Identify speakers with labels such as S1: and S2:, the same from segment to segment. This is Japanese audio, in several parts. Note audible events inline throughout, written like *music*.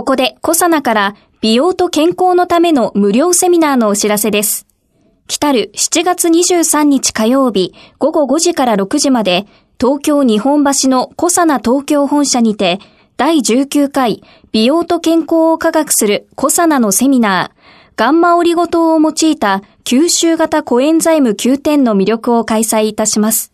S1: ここでコサナから美容と健康のための無料セミナーのお知らせです来たる7月23日火曜日午後5時から6時まで東京日本橋のコサナ東京本社にて第19回美容と健康を科学するコサナのセミナーガンマオリゴ糖を用いた吸収型コエンザイム9点の魅力を開催いたします。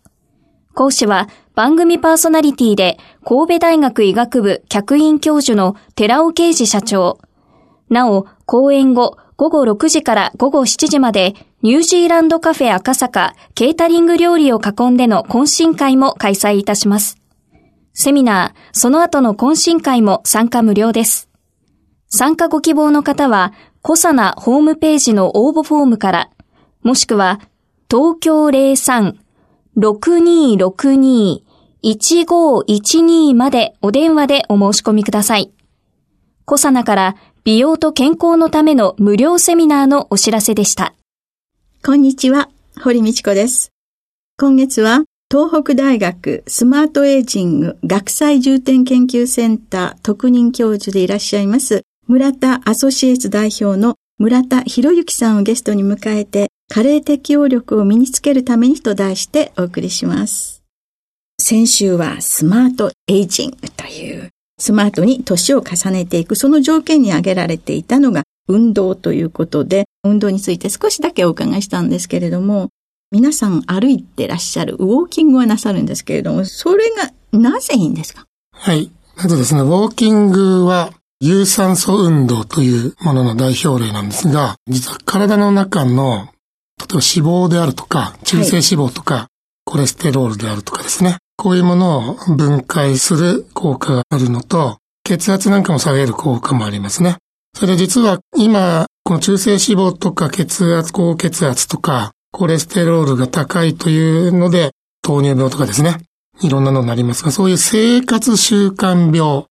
S1: 講師は番組パーソナリティで神戸大学医学部客員教授の寺尾啓治社長。なお、講演後午後6時から午後7時までニュージーランドカフェ赤坂ケータリング料理を囲んでの懇親会も開催いたします。セミナー、その後の懇親会も参加無料です。参加ご希望の方は、コサナホームページの応募フォームから、もしくは、東京03-6262 1512までお電話でお申し込みください。コサナから美容と健康のための無料セミナーのお知らせでした。
S2: こんにちは、堀道子です。今月は東北大学スマートエイジング学際重点研究センター特任教授でいらっしゃいます村田アソシエイツ代表の村田博之さんをゲストに迎えて加齢適応力を身につけるためにと題してお送りします。先週はスマートエイジングというスマートに年を重ねていくその条件に挙げられていたのが運動ということで運動について少しだけお伺いしたんですけれども皆さん歩いてらっしゃるウォーキングはなさるんですけれどもそれがなぜいいんですか？
S3: はい。まずですね、ウォーキングは有酸素運動というものの代表例なんですが、実は体の中の例えば脂肪であるとか、中性脂肪とか、はい、コレステロールであるとかですね。こういうものを分解する効果があるのと、血圧なんかも下げる効果もありますね。それで実は今、この中性脂肪とか血圧、高血圧とか、コレステロールが高いというので、糖尿病とかですね。いろんなのになりますが、そういう生活習慣病。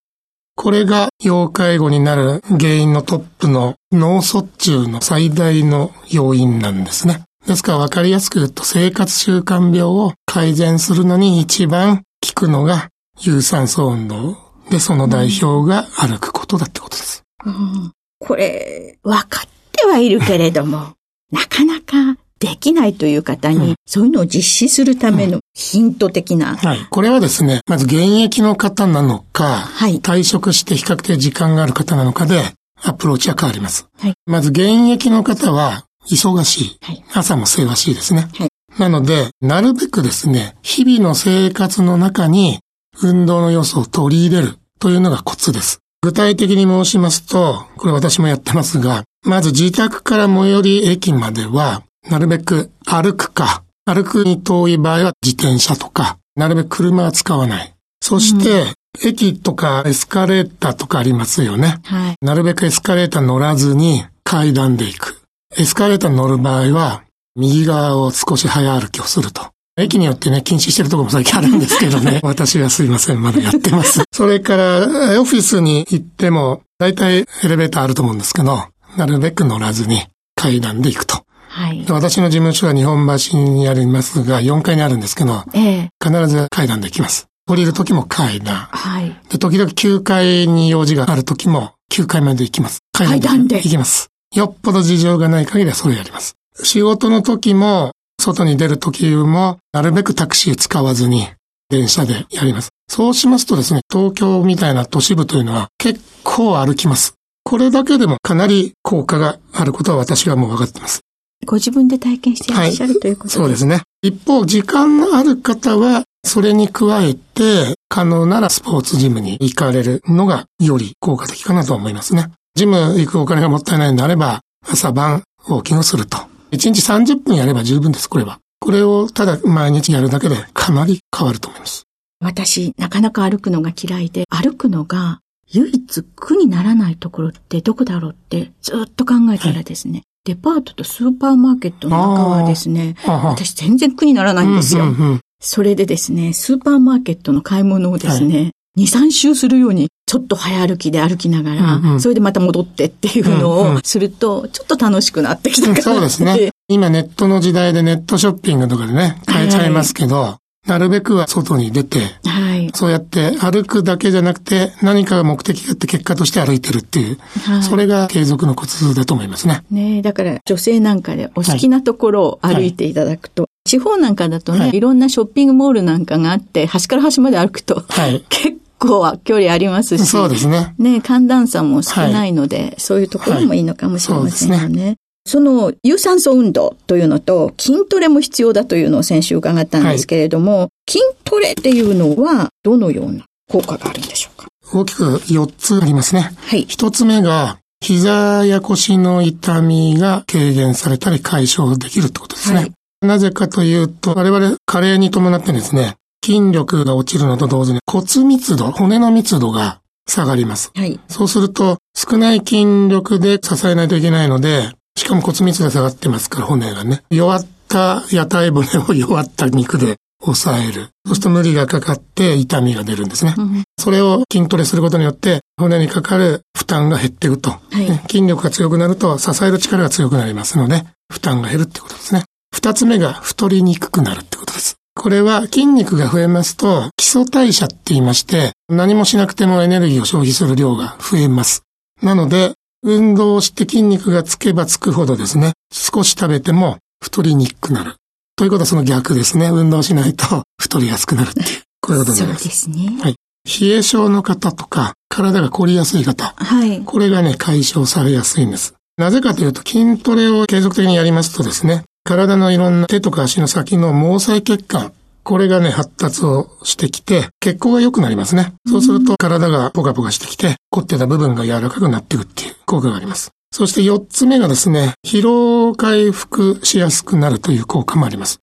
S3: これが要介護になる原因のトップの脳卒中の最大の要因なんですね。ですから分かりやすく言うと生活習慣病を改善するのに一番効くのが有酸素運動でその代表が歩くことだってことです。
S2: うん、これ、分かってはいるけれども、*laughs* なかなかできないという方に、そういうのを実施するためのヒント的な、うん、
S3: はい。これはですね、まず現役の方なのか、はい、退職して比較的時間がある方なのかで、アプローチは変わります。はい、まず現役の方は、忙しい。はい、朝も忙しいですね。はい、なので、なるべくですね、日々の生活の中に運動の要素を取り入れるというのがコツです。具体的に申しますと、これ私もやってますが、まず自宅から最寄り駅までは、なるべく歩くか、歩くに遠い場合は自転車とか、なるべく車は使わない。そして、駅とかエスカレーターとかありますよね。はい、なるべくエスカレーター乗らずに階段で行く。エスカレーターに乗る場合は、右側を少し早歩きをすると。駅によってね、禁止してるところも最近あるんですけどね。*laughs* 私はすいません、まだやってます。それから、オフィスに行っても、だいたいエレベーターあると思うんですけど、なるべく乗らずに階段で行くと。はい、私の事務所は日本橋にありますが、4階にあるんですけど、ええ、必ず階段で行きます。降りる時も階段。はい。で、時々9階に用事がある時も9階まで行きます。
S2: 階段で。
S3: 行きます。よっぽど事情がない限りはそれやります。仕事の時も、外に出る時も、なるべくタクシー使わずに、電車でやります。そうしますとですね、東京みたいな都市部というのは結構歩きます。これだけでもかなり効果があることは私はもう分かっています。
S2: ご自分で体験していらっしゃる、はい、ということです
S3: そうですね。一方、時間のある方は、それに加えて、可能ならスポーツジムに行かれるのがより効果的かなと思いますね。ジム行くお金がもったいないんであれば、朝晩ウォーキングすると。1日30分やれば十分です、これは。これをただ毎日やるだけでかなり変わると思います。
S2: 私、なかなか歩くのが嫌いで、歩くのが唯一苦にならないところってどこだろうってずっと考えたらですね、デパートとスーパーマーケットの中はですね、私全然苦にならないんですよ。うんうんうん、それでですね、スーパーマーケットの買い物をですね、はい2、3周するように、ちょっと早歩きで歩きながら、うんうん、それでまた戻ってっていうのをすると、ちょっと楽しくなってきたか
S3: ら、そうですね。今ネットの時代でネットショッピングとかでね、買えちゃいますけど、はい、なるべくは外に出て、はい、そうやって歩くだけじゃなくて、何かが目的があって結果として歩いてるっていう、はい、それが継続のコツだと思いますね。
S2: ねだから女性なんかでお好きなところを歩いていただくと、はい、地方なんかだとね、はい、いろんなショッピングモールなんかがあって、端から端まで歩くと、はい、*laughs* 結構は距離ありますし。
S3: そうですね。
S2: ね、寒暖差も少ないので、はい、そういうところもいいのかもしれませんよね。その有酸素運動というのと筋トレも必要だというのを先週伺ったんですけれども、はい、筋トレっていうのはどのような効果があるんでしょうか？
S3: 大きく4つありますね。はい。1つ目が膝や腰の痛みが軽減されたり解消できるってことですね。はい、なぜかというと、我々加齢に伴ってですね、筋力が落ちるのと同時に骨密度、骨の密度が下がります。はい。そうすると、少ない筋力で支えないといけないので、しかも骨密度が下がってますから、骨がね。弱った屋台骨を弱った肉で抑える。そうすると無理がかかって痛みが出るんですね。うん、それを筋トレすることによって骨にかかる負担が減っていくと、はい、筋力が強くなると支える力が強くなりますので、負担が減るってことですね。二つ目が太りにくくなるってことです。これは筋肉が増えますと基礎代謝って言いまして何もしなくてもエネルギーを消費する量が増えます。なので運動をして筋肉がつけばつくほどですね、少し食べても太りにくくなる。ということはその逆ですね。運動しないと *laughs* 太りやすくなるっていう、こういうことになります。
S2: そうですね。
S3: はい。冷え症の方とか、体が凝りやすい方。はい。これがね、解消されやすいんです。なぜかというと、筋トレを継続的にやりますとですね、体のいろんな手とか足の先の毛細血管、これがね、発達をしてきて、血行が良くなりますね。そうすると体がポカポカしてきて、凝ってた部分が柔らかくなっていくっていう効果があります。そして四つ目がですね、疲労回復しやすくなるという効果もあります。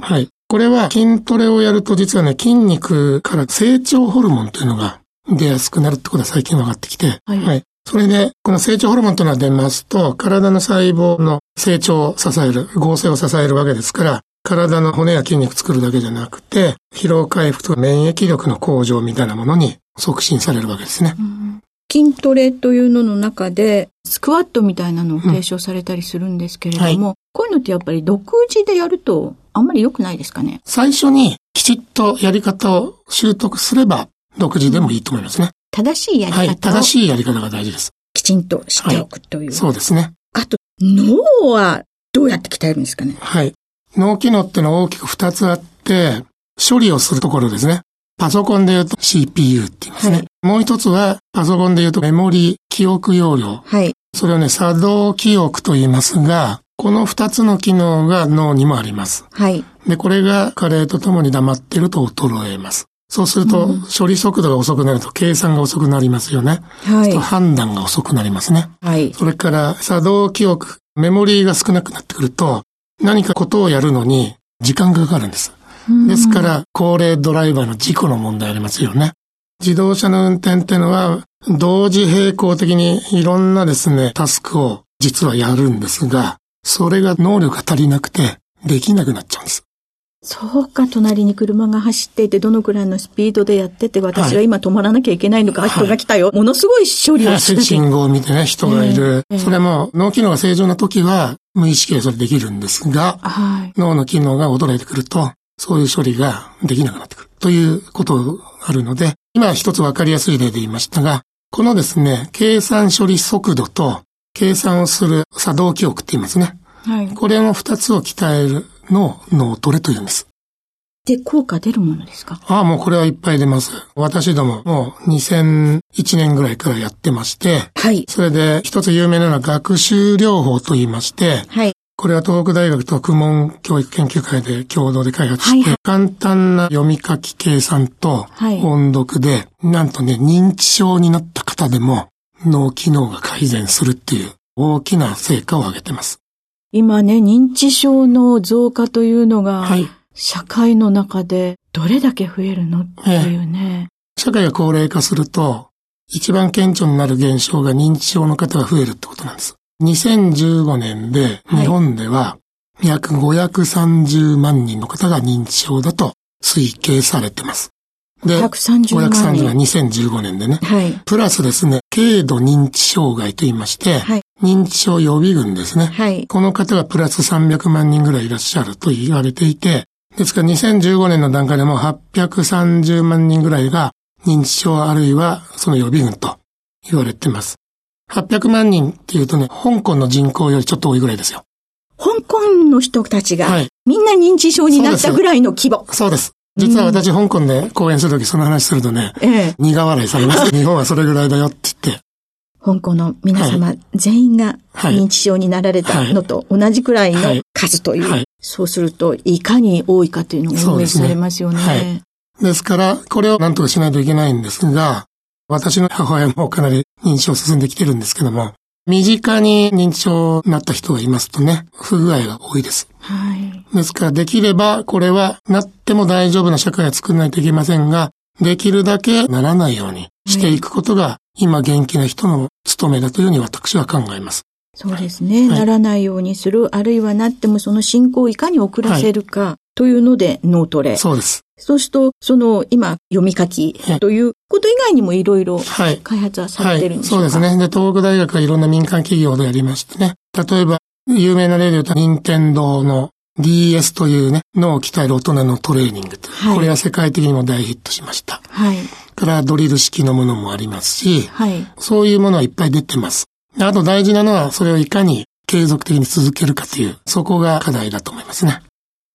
S3: はい。これは筋トレをやると実はね、筋肉から成長ホルモンというのが出やすくなるってことは最近分かってきて、はい、はい。それで、この成長ホルモンというのは出ますと、体の細胞の成長を支える、合成を支えるわけですから、体の骨や筋肉作るだけじゃなくて、疲労回復とか免疫力の向上みたいなものに促進されるわけですね。うん、
S2: 筋トレというのの中で、スクワットみたいなのを提唱されたりするんですけれども、うんはい、こういうのってやっぱり独自でやるとあんまり良くないですかね？
S3: 最初にきちっとやり方を習得すれば、独自でもいいと思いますね。
S2: 正しいやり方はい、
S3: 正しいやり方が大事です。
S2: きちんと知っておくという。はい、
S3: そうですね。
S2: あと、脳はどうやって鍛えるんですかね？
S3: はい。脳機能ってのは大きく二つあって、処理をするところですね。パソコンで言うと CPU って言いますね。はい、もう一つは、パソコンで言うとメモリ記憶容量。はい。それをね、作動記憶と言いますが、この二つの機能が脳にもあります。はい。で、これが加齢とともに黙ってると衰えます。そうすると、処理速度が遅くなると計算が遅くなりますよね。はい。と判断が遅くなりますね。はい。それから作動記憶、メモリーが少なくなってくると、何かことをやるのに時間がかかるんです。ですから、高齢ドライバーの事故の問題ありますよね。自動車の運転っていうのは、同時並行的にいろんなですね、タスクを実はやるんですが、それが能力が足りなくて、できなくなっちゃうんです。
S2: そうか、隣に車が走っていて、どのくらいのスピードでやってて、私は今止まらなきゃいけないのか、はい、人が来たよ。ものすごい処理を
S3: して。信号を見てね、人がいる。えー、それも、脳機能が正常な時は、無意識でそれできるんですが、はい、脳の機能が衰えてくると、そういう処理ができなくなってくる。ということがあるので、今一つわかりやすい例で言いましたが、このですね、計算処理速度と、計算をする作動記憶って言いますね。はい。これの二つを鍛えるのを脳トレと言うんです。
S2: で、効果出るものですか？
S3: ああ、もうこれはいっぱい出ます。私どももう2001年ぐらいからやってまして、はい。それで一つ有名なのは学習療法と言いまして、はい。これは東北大学と公文教育研究会で共同で開発して、はいはい、簡単な読み書き計算と音読で、はい、なんとね、認知症になった方でも脳機能が改善するっていう大きな成果を上げてます。
S2: 今ね、認知症の増加というのが、はい、社会の中でどれだけ増えるのっていうね、
S3: ええ。社会が高齢化すると、一番顕著になる現象が認知症の方が増えるってことなんです。2015年で日本では約530万人の方が認知症だと推計されてます。
S2: で、530
S3: 万530は2015年でね。はい。プラスですね、軽度認知障害と言いまして、はい。認知症予備軍ですね。はい。この方がプラス300万人ぐらいいらっしゃると言われていて、ですから2015年の段階でも830万人ぐらいが認知症あるいはその予備軍と言われてます。800万人っていうとね、香港の人口よりちょっと多いぐらいですよ。
S2: 香港の人たちが、みんな認知症になったぐらいの規模。
S3: そうです。実は私、香港で講演するときその話するとね、ええ、苦笑いされます。*laughs* 日本はそれぐらいだよって言って。
S2: 香港の皆様、はい、全員が認知症になられたのと同じくらいの数という。はいはい、そうすると、いかに多いかというのをイメージされますよね。はい、
S3: ですから、これを何とかしないといけないんですが、私の母親もかなり認知症進んできてるんですけども、身近に認知症になった人がいますとね、不具合が多いです。はい。ですから、できれば、これは、なっても大丈夫な社会を作らないといけませんが、できるだけならないようにしていくことが、今元気な人の務めだというふうに私は考えます。
S2: そうですね。はい、ならないようにする、あるいはなってもその進行をいかに遅らせるか、というので脳トレ。
S3: そうです。
S2: そうすると、その今読み書きということ以外にもいろいろ開発はされてるんですか、はい、
S3: そうですね。で、東北大学はいろんな民間企業でやりましてね。例えば、有名な例で言うと、任天堂の DS というね、脳を鍛える大人のトレーニング、はい、これは世界的にも大ヒットしました。はい。からドリル式のものもありますし、はい。そういうものはいっぱい出てます。あと大事なのは、それをいかに継続的に続けるかという、そこが課題だと思いますね。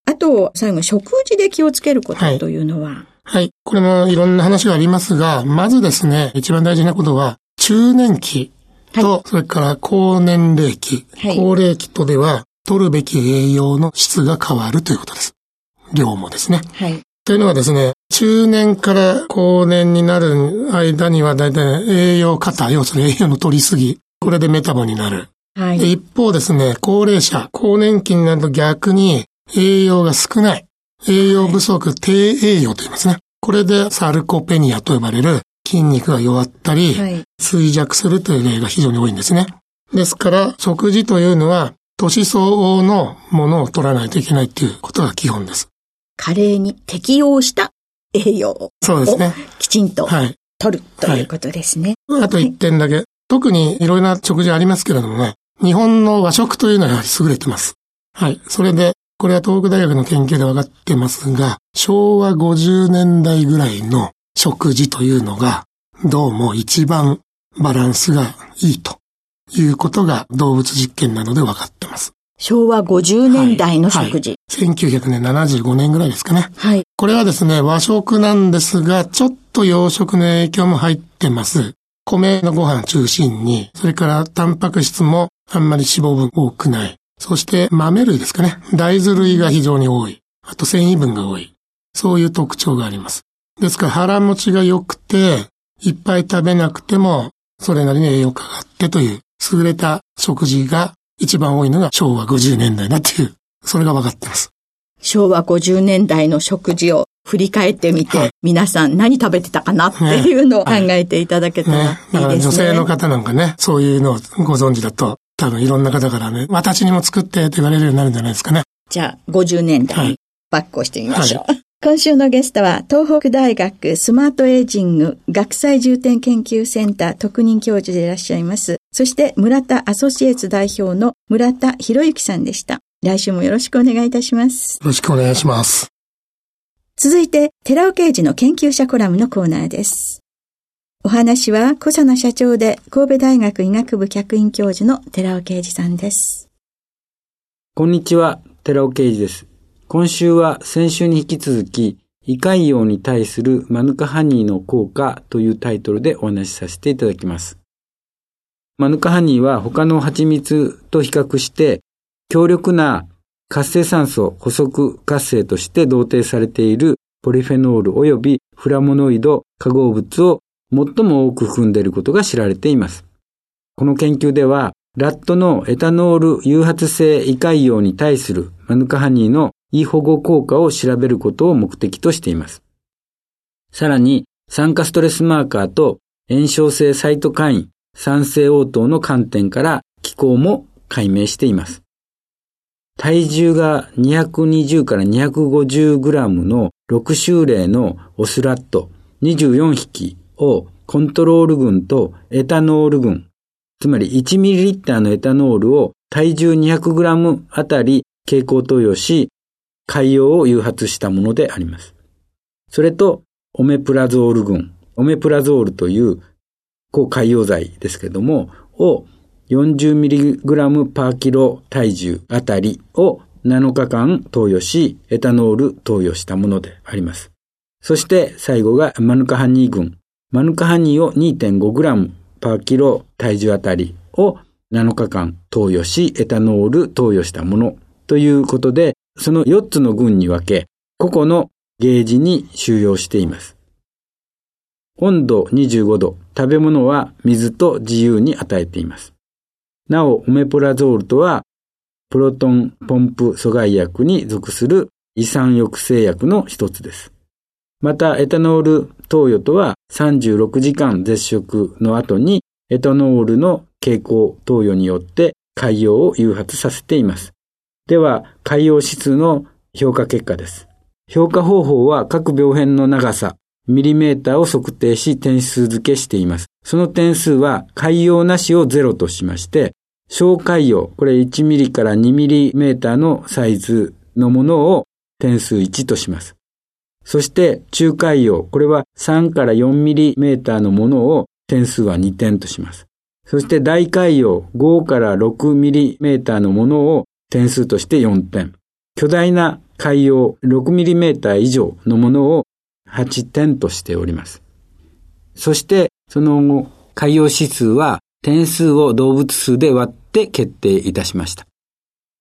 S2: あと、最後、食事で気をつけることというのは、はい、
S3: はい。これもいろんな話がありますが、まずですね、一番大事なことは、中年期と、はい、それから高年齢期、はい、高齢期とでは、取るべき栄養の質が変わるということです。量もですね。はい。というのはですね、中年から高年になる間には、だいたい栄養過多、要するに栄養の取りすぎ、これでメタボになる。はい。一方ですね、高齢者、高年期になると逆に栄養が少ない。栄養不足、はい、低栄養と言いますね。これでサルコペニアと呼ばれる筋肉が弱ったり、はい、衰弱するという例が非常に多いんですね。ですから、食事というのは、年相応のものを取らないといけないということが基本です。
S2: 加齢に適応した栄養をそうですね。きちんと取るということですね。
S3: はい、あと一点だけ、特にいろいろな食事ありますけれどもね、日本の和食というのはやはり優れてます。はい。それで、これは東北大学の研究で分かってますが、昭和50年代ぐらいの食事というのが、どうも一番バランスがいいということが動物実験などで分かってます。
S2: 昭和50年代の食事。
S3: はいはい、1975年ぐらいですかね。はい。これはですね、和食なんですが、ちょっと洋食の影響も入ってます。米のご飯中心に、それからタンパク質もあんまり脂肪分多くない。そして豆類ですかね。大豆類が非常に多い。あと繊維分が多い。そういう特徴があります。ですから腹持ちが良くて、いっぱい食べなくても、それなりに栄養価があってという優れた食事が一番多いのが昭和50年代だっていう、それが分かってます。
S2: 昭和50年代の食事を振り返ってみて、はい、皆さん何食べてたかなっていうのを考えていただけたらいいですね。ねねだから
S3: 女性の方なんかね、そういうのをご存知だと多分いろんな方からね、私にも作ってって言われるようになるんじゃないですかね。
S2: じゃあ、50年代にバックをしてみましょう。はい、今週のゲストは、東北大学スマートエイジング学際重点研究センター特任教授でいらっしゃいます。そして村田アソシエイツ代表の村田博之さんでした。来週もよろしくお願いいたします。
S3: よろしくお願いします。
S2: 続いて、寺尾刑事の研究者コラムのコーナーです。お話は小佐野社長で神戸大学医学部客員教授の寺尾啓二さんです。
S4: こんにちは、寺尾啓二です。今週は先週に引き続き、胃潰瘍に対するマヌカハニーの効果というタイトルでお話しさせていただきます。マヌカハニーは他の蜂蜜と比較して強力な活性酸素補足活性として同定されているポリフェノール及びフラモノイド化合物を最も多く含んでいることが知られています。この研究では、ラットのエタノール誘発性胃潰瘍に対するマヌカハニーの胃保護効果を調べることを目的としています。さらに、酸化ストレスマーカーと炎症性サイトカイン、酸性応答の観点から気候も解明しています。体重が220から250グラムの6種類のオスラット24匹をコントロール群とエタノール群、つまり 1ml のエタノールを体重 200g あたり蛍光投与し、海洋を誘発したものであります。それと、オメプラゾール群、オメプラゾールという抗海洋剤ですけども、を 40mg パーキロ体重あたりを7日間投与し、エタノール投与したものであります。そして最後がマヌカハニー群。マヌカハニーを 2.5g パーキロ体重あたりを7日間投与し、エタノール投与したものということで、その4つの群に分け、個々のゲージに収容しています。温度25度、食べ物は水と自由に与えています。なお、オメプラゾールとは、プロトンポンプ阻害薬に属する胃酸抑制薬の一つです。また、エタノール投与とは36時間絶食の後にエタノールの蛍光投与によって海洋を誘発させています。では、海洋指数の評価結果です。評価方法は各病辺の長さ、ミリメーターを測定し点数付けしています。その点数は海洋なしを0としまして、小海洋、これ1ミリから2ミリメーターのサイズのものを点数1とします。そして中海洋、これは3から4ミリメーターのものを点数は2点とします。そして大海洋、5から6ミリメーターのものを点数として4点。巨大な海洋6ミリメーター以上のものを8点としております。そして、その後、海洋指数は点数を動物数で割って決定いたしました。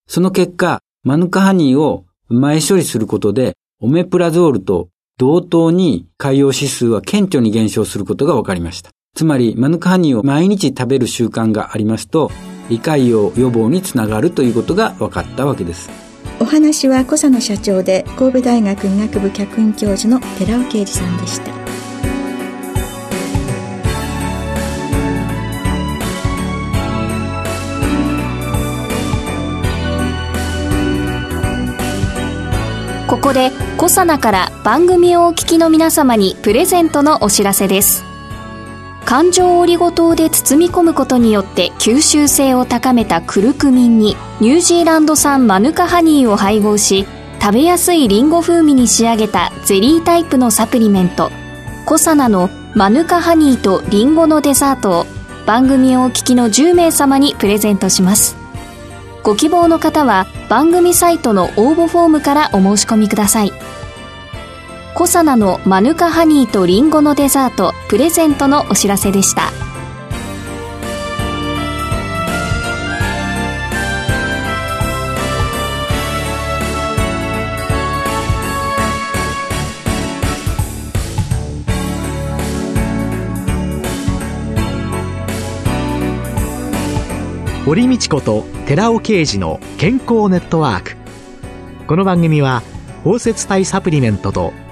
S4: その結果、マヌカハニーを前処理することで、オメプラゾールと同等に海洋指数は顕著に減少することが分かりました。つまり、マヌカハニーを毎日食べる習慣がありますと、胃潰瘍予防につながるということが分かったわけです。
S2: お話は小佐野社長で神戸大学医学部客員教授の寺尾啓二さんでした
S1: ここでコサナから番組をお聞きの皆様にプレゼントのお知らせです環状オリゴ糖で包み込むことによって吸収性を高めたクルクミンにニュージーランド産マヌカハニーを配合し食べやすいリンゴ風味に仕上げたゼリータイプのサプリメントコサナのマヌカハニーとリンゴのデザートを番組をお聞きの10名様にプレゼントします。ご希望の方は番組サイトの応募フォームからお申し込みください。コサナのマヌカハニーとリンゴのデザートプレゼントのお知らせでした。
S5: 堀道子と寺尾啓二の健康ネットワーク。この番組は包摂体サプリメントと